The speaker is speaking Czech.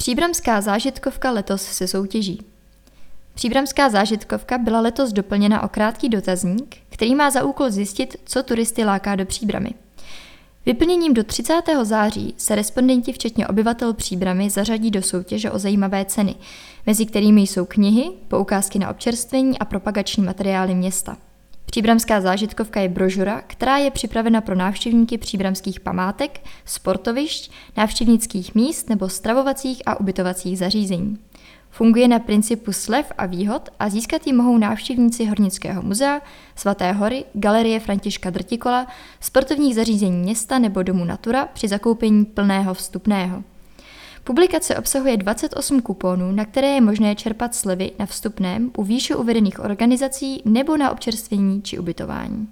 Příbramská zážitkovka letos se soutěží. Příbramská zážitkovka byla letos doplněna o krátký dotazník, který má za úkol zjistit, co turisty láká do Příbramy. Vyplněním do 30. září se respondenti včetně obyvatel Příbramy zařadí do soutěže o zajímavé ceny, mezi kterými jsou knihy, poukázky na občerstvení a propagační materiály města. Příbramská zážitkovka je brožura, která je připravena pro návštěvníky příbramských památek, sportovišť, návštěvnických míst nebo stravovacích a ubytovacích zařízení. Funguje na principu slev a výhod a získat ji mohou návštěvníci Hornického muzea, Svaté hory, Galerie Františka Drtikola, sportovních zařízení města nebo domu Natura při zakoupení plného vstupného. Publikace obsahuje 28 kuponů, na které je možné čerpat slevy na vstupném u výše uvedených organizací nebo na občerstvení či ubytování.